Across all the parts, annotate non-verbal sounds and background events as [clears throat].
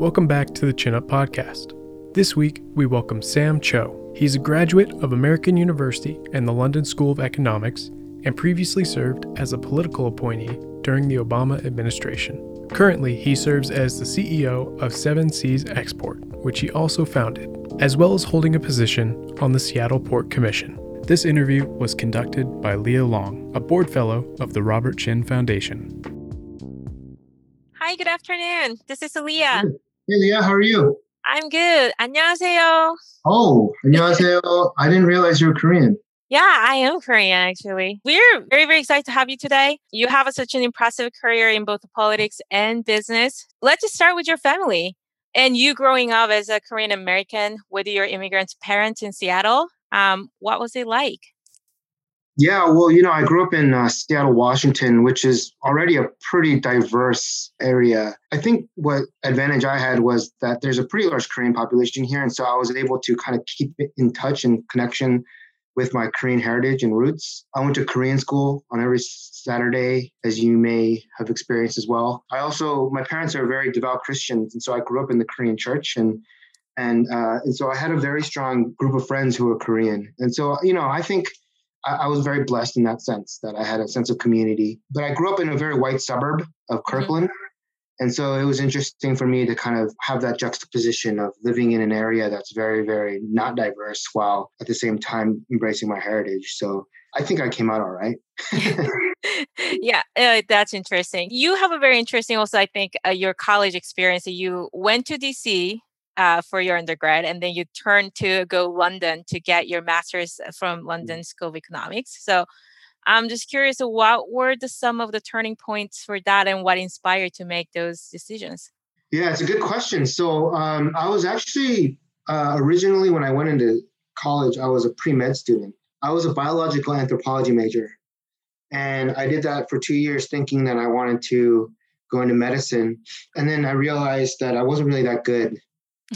Welcome back to the Chin Up Podcast. This week, we welcome Sam Cho. He's a graduate of American University and the London School of Economics and previously served as a political appointee during the Obama administration. Currently, he serves as the CEO of Seven Seas Export, which he also founded, as well as holding a position on the Seattle Port Commission. This interview was conducted by Leah Long, a board fellow of the Robert Chin Foundation. Hi, good afternoon. This is Leah. Hey, Leah, how are you? I'm good. 안녕하세요. Oh, 안녕하세요. I didn't realize you were Korean. Yeah, I am Korean actually. We're very, very excited to have you today. You have a, such an impressive career in both politics and business. Let's just start with your family and you growing up as a Korean American with your immigrant parents in Seattle. Um, what was it like? Yeah, well, you know, I grew up in uh, Seattle, Washington, which is already a pretty diverse area. I think what advantage I had was that there's a pretty large Korean population here. And so I was able to kind of keep in touch and connection with my Korean heritage and roots. I went to Korean school on every Saturday, as you may have experienced as well. I also, my parents are very devout Christians. And so I grew up in the Korean church and and uh, and so I had a very strong group of friends who were Korean. And so, you know, I think I, I, was very blessed in that sense that I had a sense of community. But I grew up in a very white suburb of mm-hmm. Kirkland. Mm-hmm. And so it was interesting for me to kind of have that juxtaposition of living in an area that's very, very not diverse while at the same time embracing my heritage. So I think I came out all right. [laughs] yeah, uh, that's interesting. You have a very interesting, also, I think, uh, your college experience. You went to DC uh, for your undergrad, and then you turned to go London to get your master's from mm. London School of Economics. So I'm just curious, what were the some of the turning points for that, and what inspired to make those decisions? Yeah, it's a good question. So um, I was actually uh, originally when I went into college, I was a pre med student. I was a biological anthropology major, and I did that for two years, thinking that I wanted to go into medicine. And then I realized that I wasn't really that good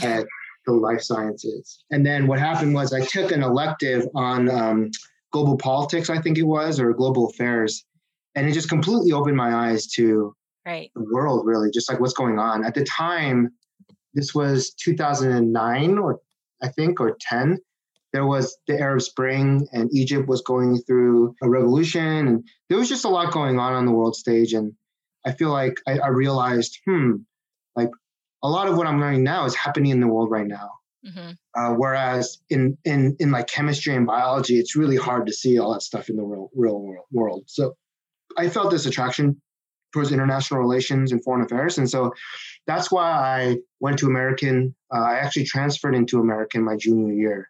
at the life sciences. And then what happened was I took an elective on um, global politics, I think it was, or global affairs. And it just completely opened my eyes to right. the world, really, just like what's going on. At the time, this was 2009 or I think, or 10. There was the Arab Spring, and Egypt was going through a revolution. And there was just a lot going on on the world stage. And I feel like I, I realized, hmm, like a lot of what I'm learning now is happening in the world right now. Mm-hmm. Uh, whereas in in in like chemistry and biology, it's really hard to see all that stuff in the real real world. world. So I felt this attraction towards international relations and foreign affairs, and so that's why I went to American. Uh, I actually transferred into American my junior year.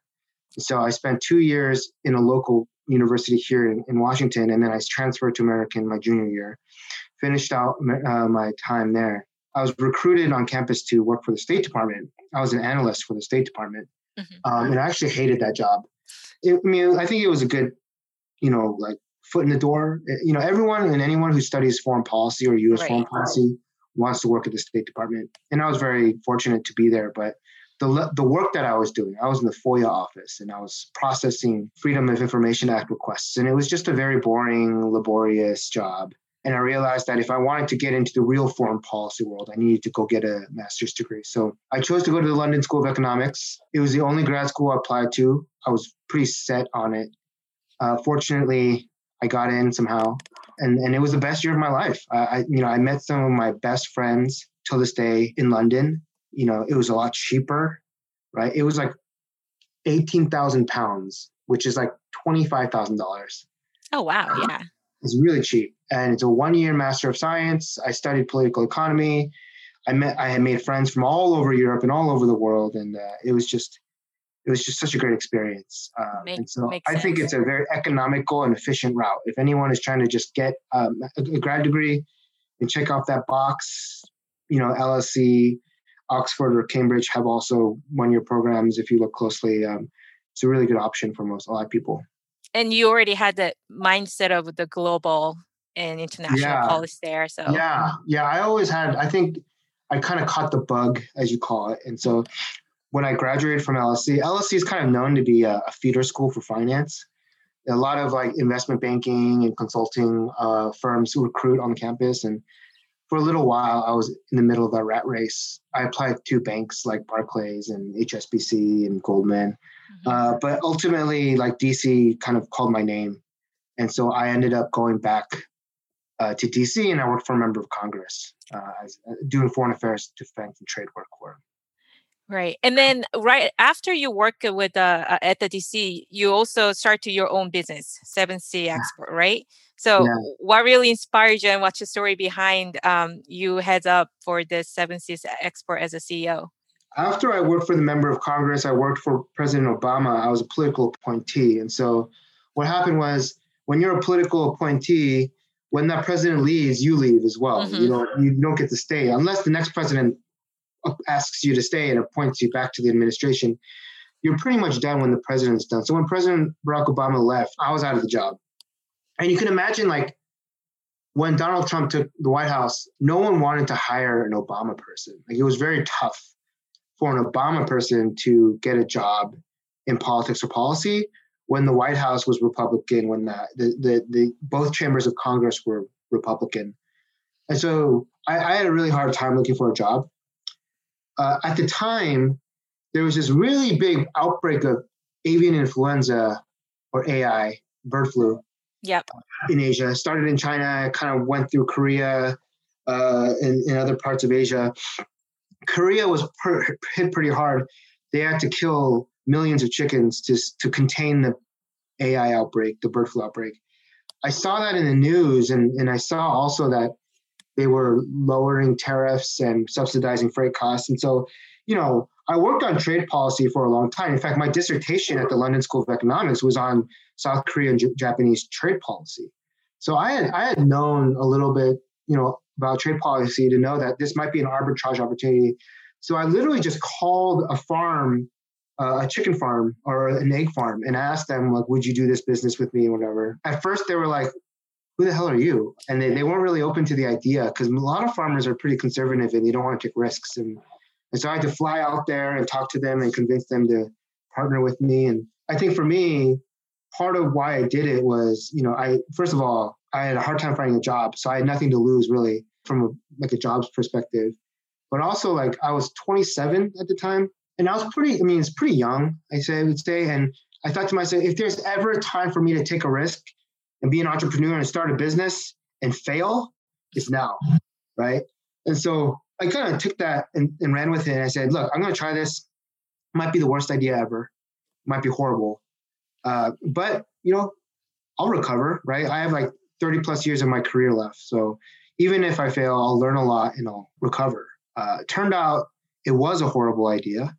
So I spent two years in a local university here in, in Washington, and then I transferred to American my junior year. Finished out uh, my time there I was recruited on campus to work for the State Department. I was an analyst for the State Department, mm-hmm. um, and I actually hated that job. It, I mean, I think it was a good, you know, like foot in the door. Eh, you know, everyone and anyone who studies foreign policy or U.S. Right. foreign policy wants to work at the State Department, and I was very fortunate to be there. But the the work that I was doing, I was in the FOIA office and I was processing Freedom of Information Act requests, and it was just a very boring, laborious job. And I realized that if I wanted to get into the real foreign policy world, I needed to go get a master's degree. So I chose to go to the London School of Economics. It was the only grad school I applied to. I was pretty set on it. Uh, fortunately, I got in somehow, and, and it was the best year of my life. I, you know, I met some of my best friends till this day in London. You know, it was a lot cheaper, right? It was like eighteen thousand pounds, which is like twenty five thousand dollars. Oh wow! Yeah, it's really cheap and it's a one-year Master of Science. I studied political economy. I met, I had made friends from all over Europe and all over the world, and uh, it was just, it was just such a great experience. Um, Make, and so I sense. think it's a very economical and efficient route. If anyone is trying to just get um, a, a grad degree and check off that box, you know, LSE, Oxford, or Cambridge have also one-year programs. If you look closely, um, it's a really good option for most a lot of people. And you already had the mindset of the global and international yeah. policy there. So yeah, yeah, I always had. I think I kind of caught the bug, as you call it, and so when I graduated from LSE, LSE is kind of known to be a, a feeder school for finance. A lot of like investment banking and consulting uh, firms recruit on campus, and for a little while, I was in the middle of that rat race. I applied to banks like Barclays and HSBC and Goldman. Mm-hmm. Uh, but ultimately, like DC kind of called my name. And so I ended up going back uh, to DC and I worked for a member of Congress uh, as, uh, doing foreign affairs, defense, and trade work for him. Right. And then right after you work with uh, uh at the DC, you also start to your own business, Seven Seas Export, yeah. right? So yeah. what really inspired you and what's the story behind um, you heads up for this Seven Seas Export as a CEO? After I worked for the member of Congress, I worked for President Obama. I was a political appointee. And so what happened was when you're a political appointee, when that president leaves, you leave as well. Mm-hmm. You don't you don't get to stay unless the next president asks you to stay and appoints you back to the administration, you're pretty much done when the president's done. So when President Barack Obama left, I was out of the job. And you can imagine, like, when Donald Trump took the White House, no one wanted to hire an Obama person. Like, it was very tough for an Obama person to get a job in politics or policy when the White House was Republican, when the, the, the, the both chambers of Congress were Republican. And so I, I, had a really hard time looking for a job uh, at the time, there was this really big outbreak of avian influenza or AI, bird flu. Yep. In Asia, started in China, kind of went through Korea, uh, and in other parts of Asia. Korea was per- hit pretty hard. They had to kill millions of chickens to to contain the AI outbreak, the bird flu outbreak. I saw that in the news, and and I saw also that they were lowering tariffs and subsidizing freight costs. And so, you know, I worked on trade policy for a long time. In fact, my dissertation at the London School of Economics was on South Korean Japanese trade policy. So I had I had known a little bit, you know, about trade policy to know that this might be an arbitrage opportunity. So I literally just called a farm, Uh, a chicken farm or an egg farm, and asked them like, "Would you do this business with me?" or whatever. At first, they were like, who the hell are you? And they, they weren't really open to the idea because a lot of farmers are pretty conservative and they don't want to take risks. And, and so I had to fly out there and talk to them and convince them to partner with me. And I think for me, part of why I did it was, you know, I, first of all, I had a hard time finding a job. So I had nothing to lose really from a, like a jobs perspective. But also like I was 27 at the time and I was pretty, I mean, it's pretty young, I say, I would say. And I thought to myself, if there's ever a time for me to take a risk, and be an entrepreneur and start a business and fail is now, right? And so I kind of took that and, and ran with it. And I said, look, I'm going to try this. Might be the worst idea ever. Might be horrible. Uh, but, you know, I'll recover, right? I have like 30 plus years of my career left. So even if I fail, I'll learn a lot and I'll recover. Uh, turned out it was a horrible idea.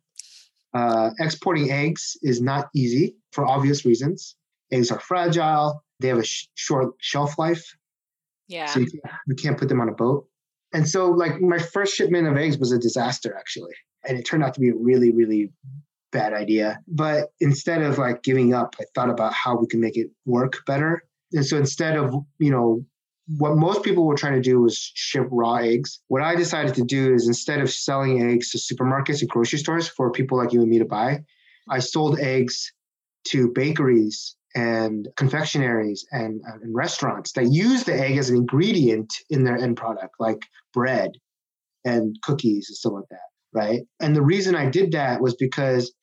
Uh, exporting eggs is not easy for obvious reasons. Eggs are fragile they have a sh- short shelf life. Yeah. So you can't, you can't put them on a boat. And so, like, my first shipment of eggs was a disaster, actually. And it turned out to be a really, really bad idea. But instead of like giving up, I thought about how we can make it work better. And so instead of, you know, what most people were trying to do was ship raw eggs. What I decided to do is instead of selling eggs to supermarkets and grocery stores for people like you and me to buy, I sold eggs to bakeries and confectionaries and, uh, and restaurants that use the egg as an ingredient in their end product, like bread and cookies and stuff like that, right? And the reason I did that was because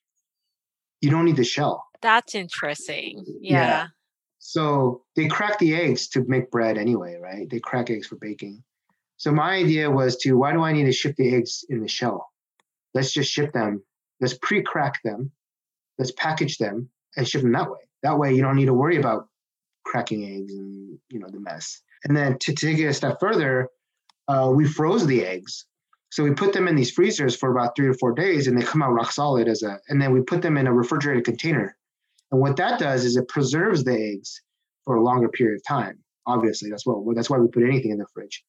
you don't need the shell. That's interesting. Yeah. yeah. So they crack the eggs to make bread anyway, right? They crack eggs for baking. So my idea was to why do I need to ship the eggs in the shell? Let's just ship them. Let's pre-crack them. Let's package them and ship them that way. That way, you don't need to worry about cracking eggs and you know the mess. And then to take it a step further, uh, we froze the eggs. So we put them in these freezers for about three or four days, and they come out rock solid as a. And then we put them in a refrigerated container. And what that does is it preserves the eggs for a longer period of time. Obviously, that's what that's why we put anything in the fridge.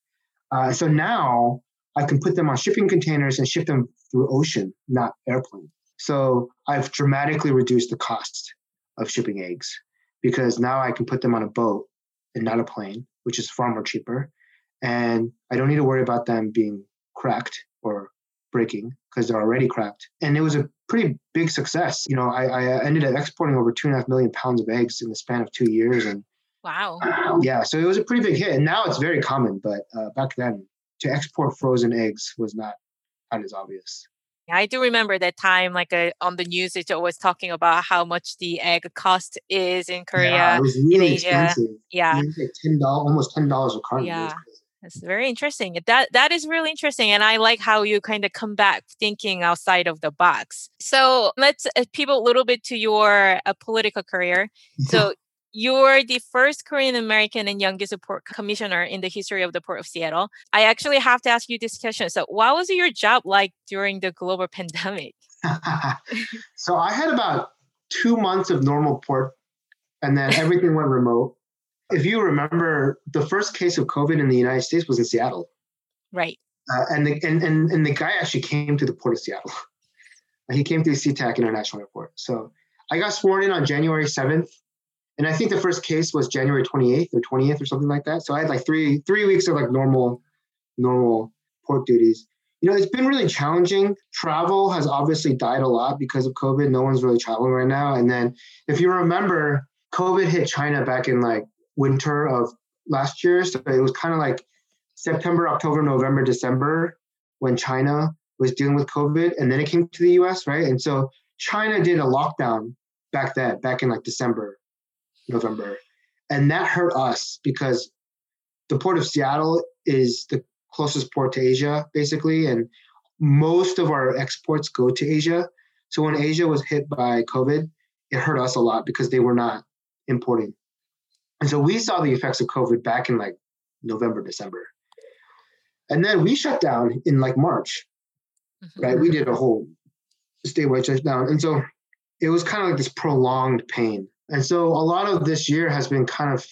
Uh, so now I can put them on shipping containers and ship them through ocean, not airplane. So I've dramatically reduced the cost of shipping eggs because now I can put them on a boat and not a plane, which is far more cheaper. And I don't need to worry about them being cracked or breaking because they're already cracked. And it was a pretty big success. You know, I, I ended up exporting over two and a half million pounds of eggs in the span of two years. And wow. [clears throat] Yeah. So it was a pretty big hit. And now it's very common, but uh, back then to export frozen eggs was not not as obvious. Yeah, I do remember that time, like uh, on the news, it's always talking about how much the egg cost is in Korea, yeah, it was really in Asia. expensive. Yeah, It was like ten dollars, almost ten dollars a carton. Yeah. That's very interesting. That that is really interesting, and I like how you kind of come back thinking outside of the box. So let's uh, pivot a little bit to your uh, political career. So you're the first Korean American and youngest port commissioner in the history of the Port of Seattle. I actually have to ask you this question. So, what was your job like during the global [laughs] pandemic? [laughs] so I had about two months of normal port, and then everything went remote. If you remember, the first case of COVID in the United States was in Seattle, Right. uh, and, the, and and and the guy actually came to the port of Seattle. [laughs] he came to SeaTac International Airport. So I got sworn in on January seventh, and I think the first case was January twenty eighth or twentieth or something like that. So I had like three three weeks of like normal normal port duties. You know, it's been really challenging. Travel has obviously died a lot because of COVID. No one's really traveling right now. And then if you remember, COVID hit China back in like winter of last year. So it was kind of like September, October, November, December when China was dealing with COVID. And then it came to the US, right? And so China did a lockdown back then, back in like December, November. And that hurt us because the port of Seattle is the closest port to Asia, basically, and most of our exports go to Asia. So when Asia was hit by COVID, it hurt us a lot because they were not importing. And so we saw the effects of COVID back in like November, December. And then we shut down in like March, Mhm. right? We did a whole statewide shutdown. And so it was kind of like this prolonged pain. And so a lot of this year has been kind of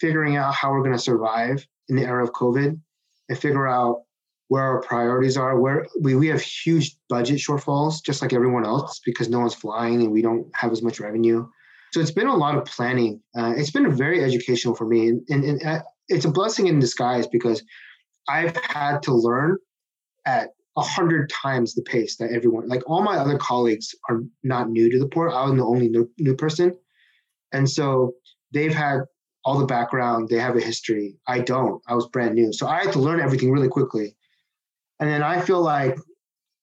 figuring out how we're going to survive in the era of COVID and figure out where our priorities are. Where we, we have huge budget shortfalls, just like everyone else, because no one's flying and we don't have as much revenue. So it's been a lot of planning. Uh, it's been very educational for me, and, and, and uh, it's a blessing in disguise because I've had to learn at a hundred times the pace that everyone, like all my other colleagues, are not new to the port. I was the only new, new person, and so they've had all the background. They have a history. I don't. I was brand new, so I had to learn everything really quickly. And then I feel like,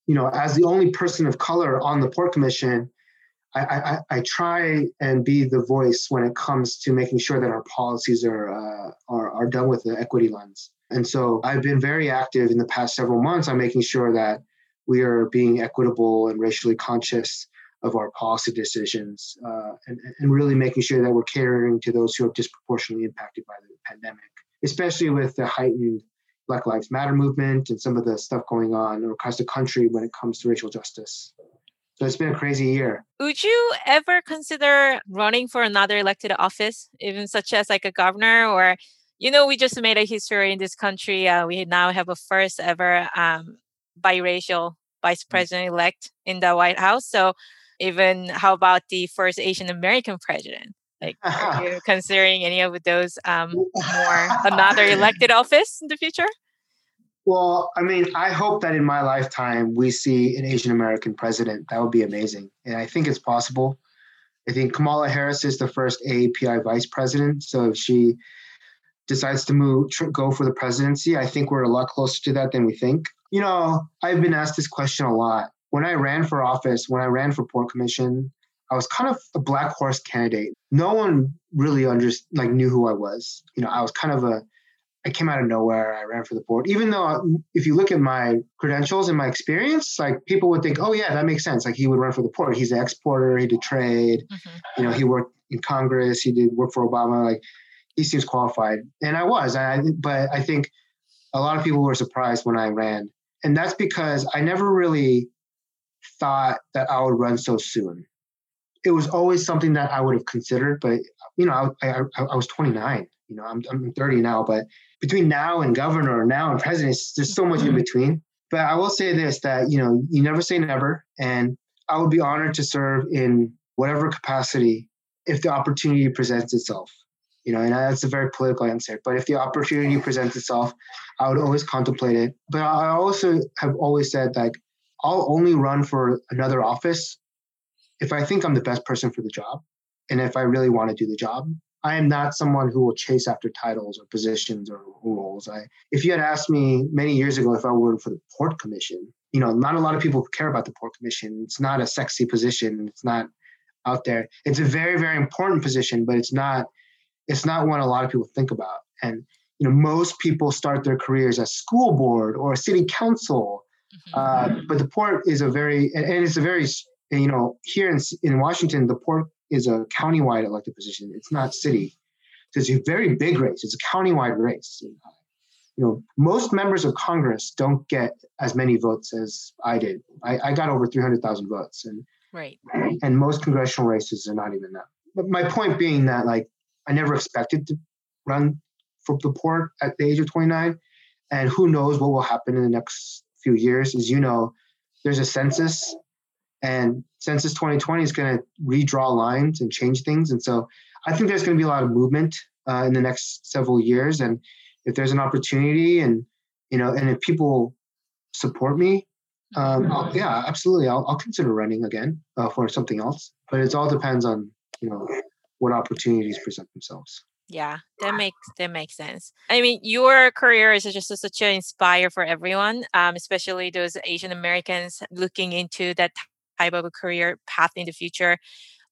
you know, as the only person of color on the port commission, I, I, I try and be the voice when it comes to making sure that our policies are, uh, are, are done with the equity lens. And so I've been very active in the past several months on making sure that we are being equitable and racially conscious of our policy decisions uh, and, and really making sure that we're catering to those who are disproportionately impacted by the pandemic, especially with the heightened Black Lives Matter movement and some of the stuff going on across the country when it comes to racial justice. So it's been a crazy year. Would you ever consider running for another elected office, even such as like a governor or? You know, we just made a history in this country. Uh, we now have a first ever um, biracial vice president elect in the White House. So, even how about the first Asian American president? Like, are [laughs] you considering any of those um, more another [laughs] elected office in the future? Well, I mean, I hope that in my lifetime we see an Asian American president. That would be amazing. And I think it's possible. I think Kamala Harris is the first AAPI vice president. So if she decides to move, go for the presidency, I think we're a lot closer to that than we think. You know, I've been asked this question a lot. When I ran for office, when I ran for Port Commission, I was kind of a black horse candidate. No one really under like knew who I was. You know, I was kind of a I came out of nowhere. I ran for the board. Even though, uh, if you look at my credentials and my experience, like people would think, oh yeah, that makes sense. Like he would run for the port. He's an exporter. He did trade. Mhm. You know, he worked in Congress. He did work for Obama. Like he seems qualified, and I was. I but I think a lot of people were surprised when I ran, and that's because I never really thought that I would run so soon. It was always something that I would have considered, but you know, I I, I was 29. You know, I'm I'm 30 now, but between now and governor, now and president, there's so much in mm-hmm. between. But I will say this: that you know, you never say never, and I would be honored to serve in whatever capacity if the opportunity presents itself. You know, and that's a very political answer. But if the opportunity presents itself, I would always contemplate it. But I also have always said like I'll only run for another office if I think I'm the best person for the job, and if I really want to do the job. I am not someone who will chase after titles or positions or roles. I, if you had asked me many years ago if I were for the Port Commission, you know, not a lot of people care about the Port Commission. It's not a sexy position. It's not out there. It's a very, very important position, but it's not. It's not one a lot of people think about. And you know, most people start their careers as school board or city council. Mm-hmm. Uh, but the port is a very, and it's a very, you know, here in in Washington, the port is a countywide elected position. It's not city. So it's a very big race. It's a countywide race. You know, most members of Congress don't get as many votes as I did. I, I got over 300,000 votes. And, right. and most congressional races are not even that. But my point being that, like, I never expected to run for the port at the age of 29. And who knows what will happen in the next few years. As you know, there's a census and Census 2020 is going to redraw lines and change things. And so I think there's going to be a lot of movement uh, in the next several years. And if there's an opportunity and, you know, and if people support me, um, I'll, yeah, absolutely. I'll, I'll consider running again uh, for something else. But it all depends on, you know, what opportunities present themselves. Yeah, that makes that makes sense. I mean, your career is just such an inspire for everyone, um, especially those Asian Americans looking into that type a career path in the future.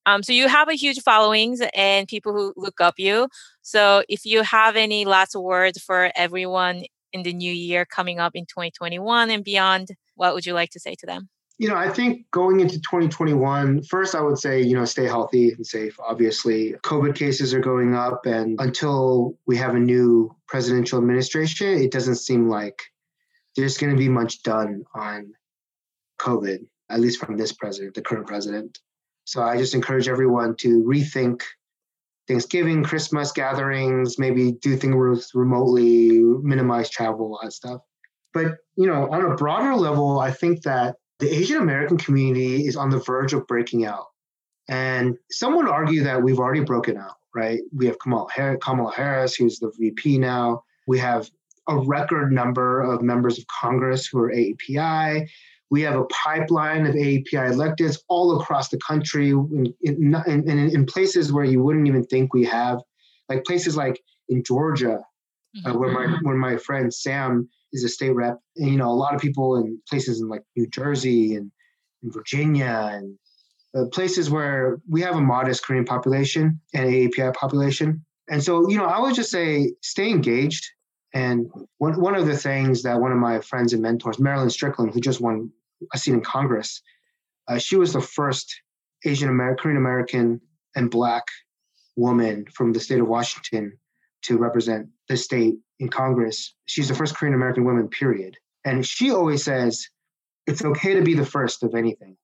Um, so you have a huge followings and people who look up you. So if you have any last words for everyone in the new year coming up in 2021 and beyond, what would you like to say to them? You know, I think going into 2021, first I would say, you know, stay healthy and safe. Obviously, COVID cases are going up, and until we have a new presidential administration, it doesn't seem like there's going to be much done on COVID at least from this president, the current president. So I just encourage everyone to rethink Thanksgiving, Christmas gatherings, maybe do things remotely, minimize travel, all that stuff. But you know, on a broader level, I think that the Asian American community is on the verge of breaking out. And some would argue that we've already broken out, right? We have Kamala Harris, Kamala Harris who's the VP now. We have a record number of members of Congress who are AAPI. We have a pipeline of AAPI electeds all across the country in, in, in, in places where you wouldn't even think we have, like places like in Georgia, uh, mm-hmm. where my where my friend Sam is a state rep, and you know a lot of people in places in like New Jersey and, and Virginia and uh, places where we have a modest Korean population and AAPI population. And so, you know, I would just say stay engaged. And one, one of the things that one of my friends and mentors, Marilyn Strickland, who just won a seat in Congress. Uh, she was the first Asian American, Korean American, and Black woman from the state of Washington to represent the state in Congress. She's the first Korean American woman, period. And she always says, it's okay to be the first of anything,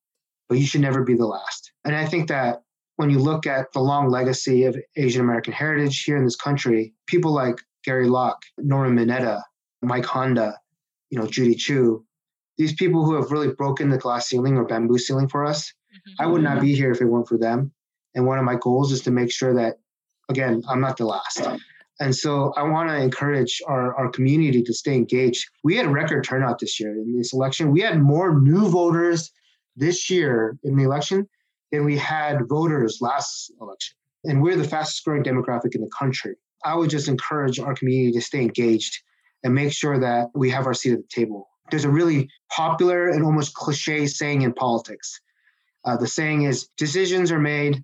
but you should never be the last. And I think that when you look at the long legacy of Asian American heritage here in this country, people like Gary Locke, Norman Mineta, Mike Honda, you know, Judy Chu, these people who have really broken the glass ceiling or bamboo ceiling for us, mm-hmm. I would not be here if it weren't for them. And one of my goals is to make sure that, again, I'm not the last. And so I want to encourage our, our community to stay engaged. We had record turnout this year in this election. We had more new voters this year in the election than we had voters last election. And we're the fastest growing demographic in the country. I would just encourage our community to stay engaged and make sure that we have our seat at the table there's a really popular and almost cliche saying in politics. Uh, the saying is decisions are made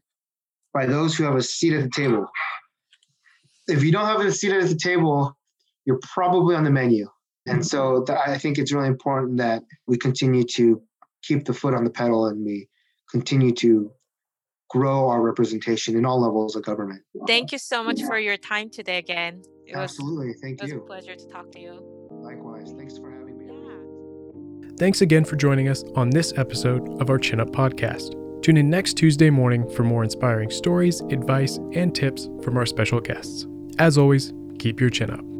by those who have a seat at the table. If you don't have a seat at the table, you're probably on the menu. And so th- I think it's really important that we continue to keep the foot on the pedal and we continue to grow our representation in all levels of government. Thank you so much for your time today again. It Absolutely. Was, Thank it you. It was a pleasure to talk to you. Likewise. Thanks for having me. Thanks again for joining us on this episode of our Chin Up podcast. Tune in next Tuesday morning for more inspiring stories, advice, and tips from our special guests. As always, keep your chin up.